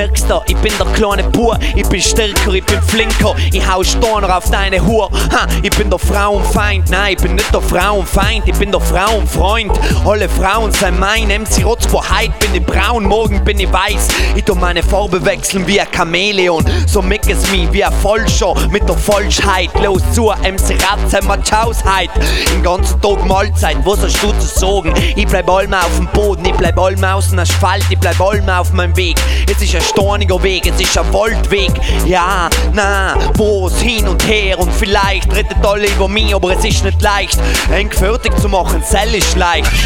Merkst du, ich bin der kleine Bur, ich bin stärker, ich bin flinker, ich hau Storner auf deine Hur. Ha, ich bin der Frauenfeind, nein, ich bin nicht der Frauenfeind, ich bin der Frauenfreund. Alle Frauen sind mein MC Rotz, vor heute bin ich braun, morgen bin ich weiß. Ich tu meine Farbe wechseln wie ein Chamäleon, so mick es mich wie ein Vollshow mit der Falschheit. Los zu, MC Ratze, Matschausheit. Den ganzen Tag Mahlzeit, was hast du zu sagen? Ich bleib allem auf dem Boden, ich bleib allem aus dem Asphalt, ich bleib allem auf meinem Weg. Es ist ein storniger Weg, es ist ein Waldweg. Ja, na, wo's hin und her und vielleicht rettet alle über mich, aber es ist nicht leicht. Eng fertig zu machen, sell ist leicht.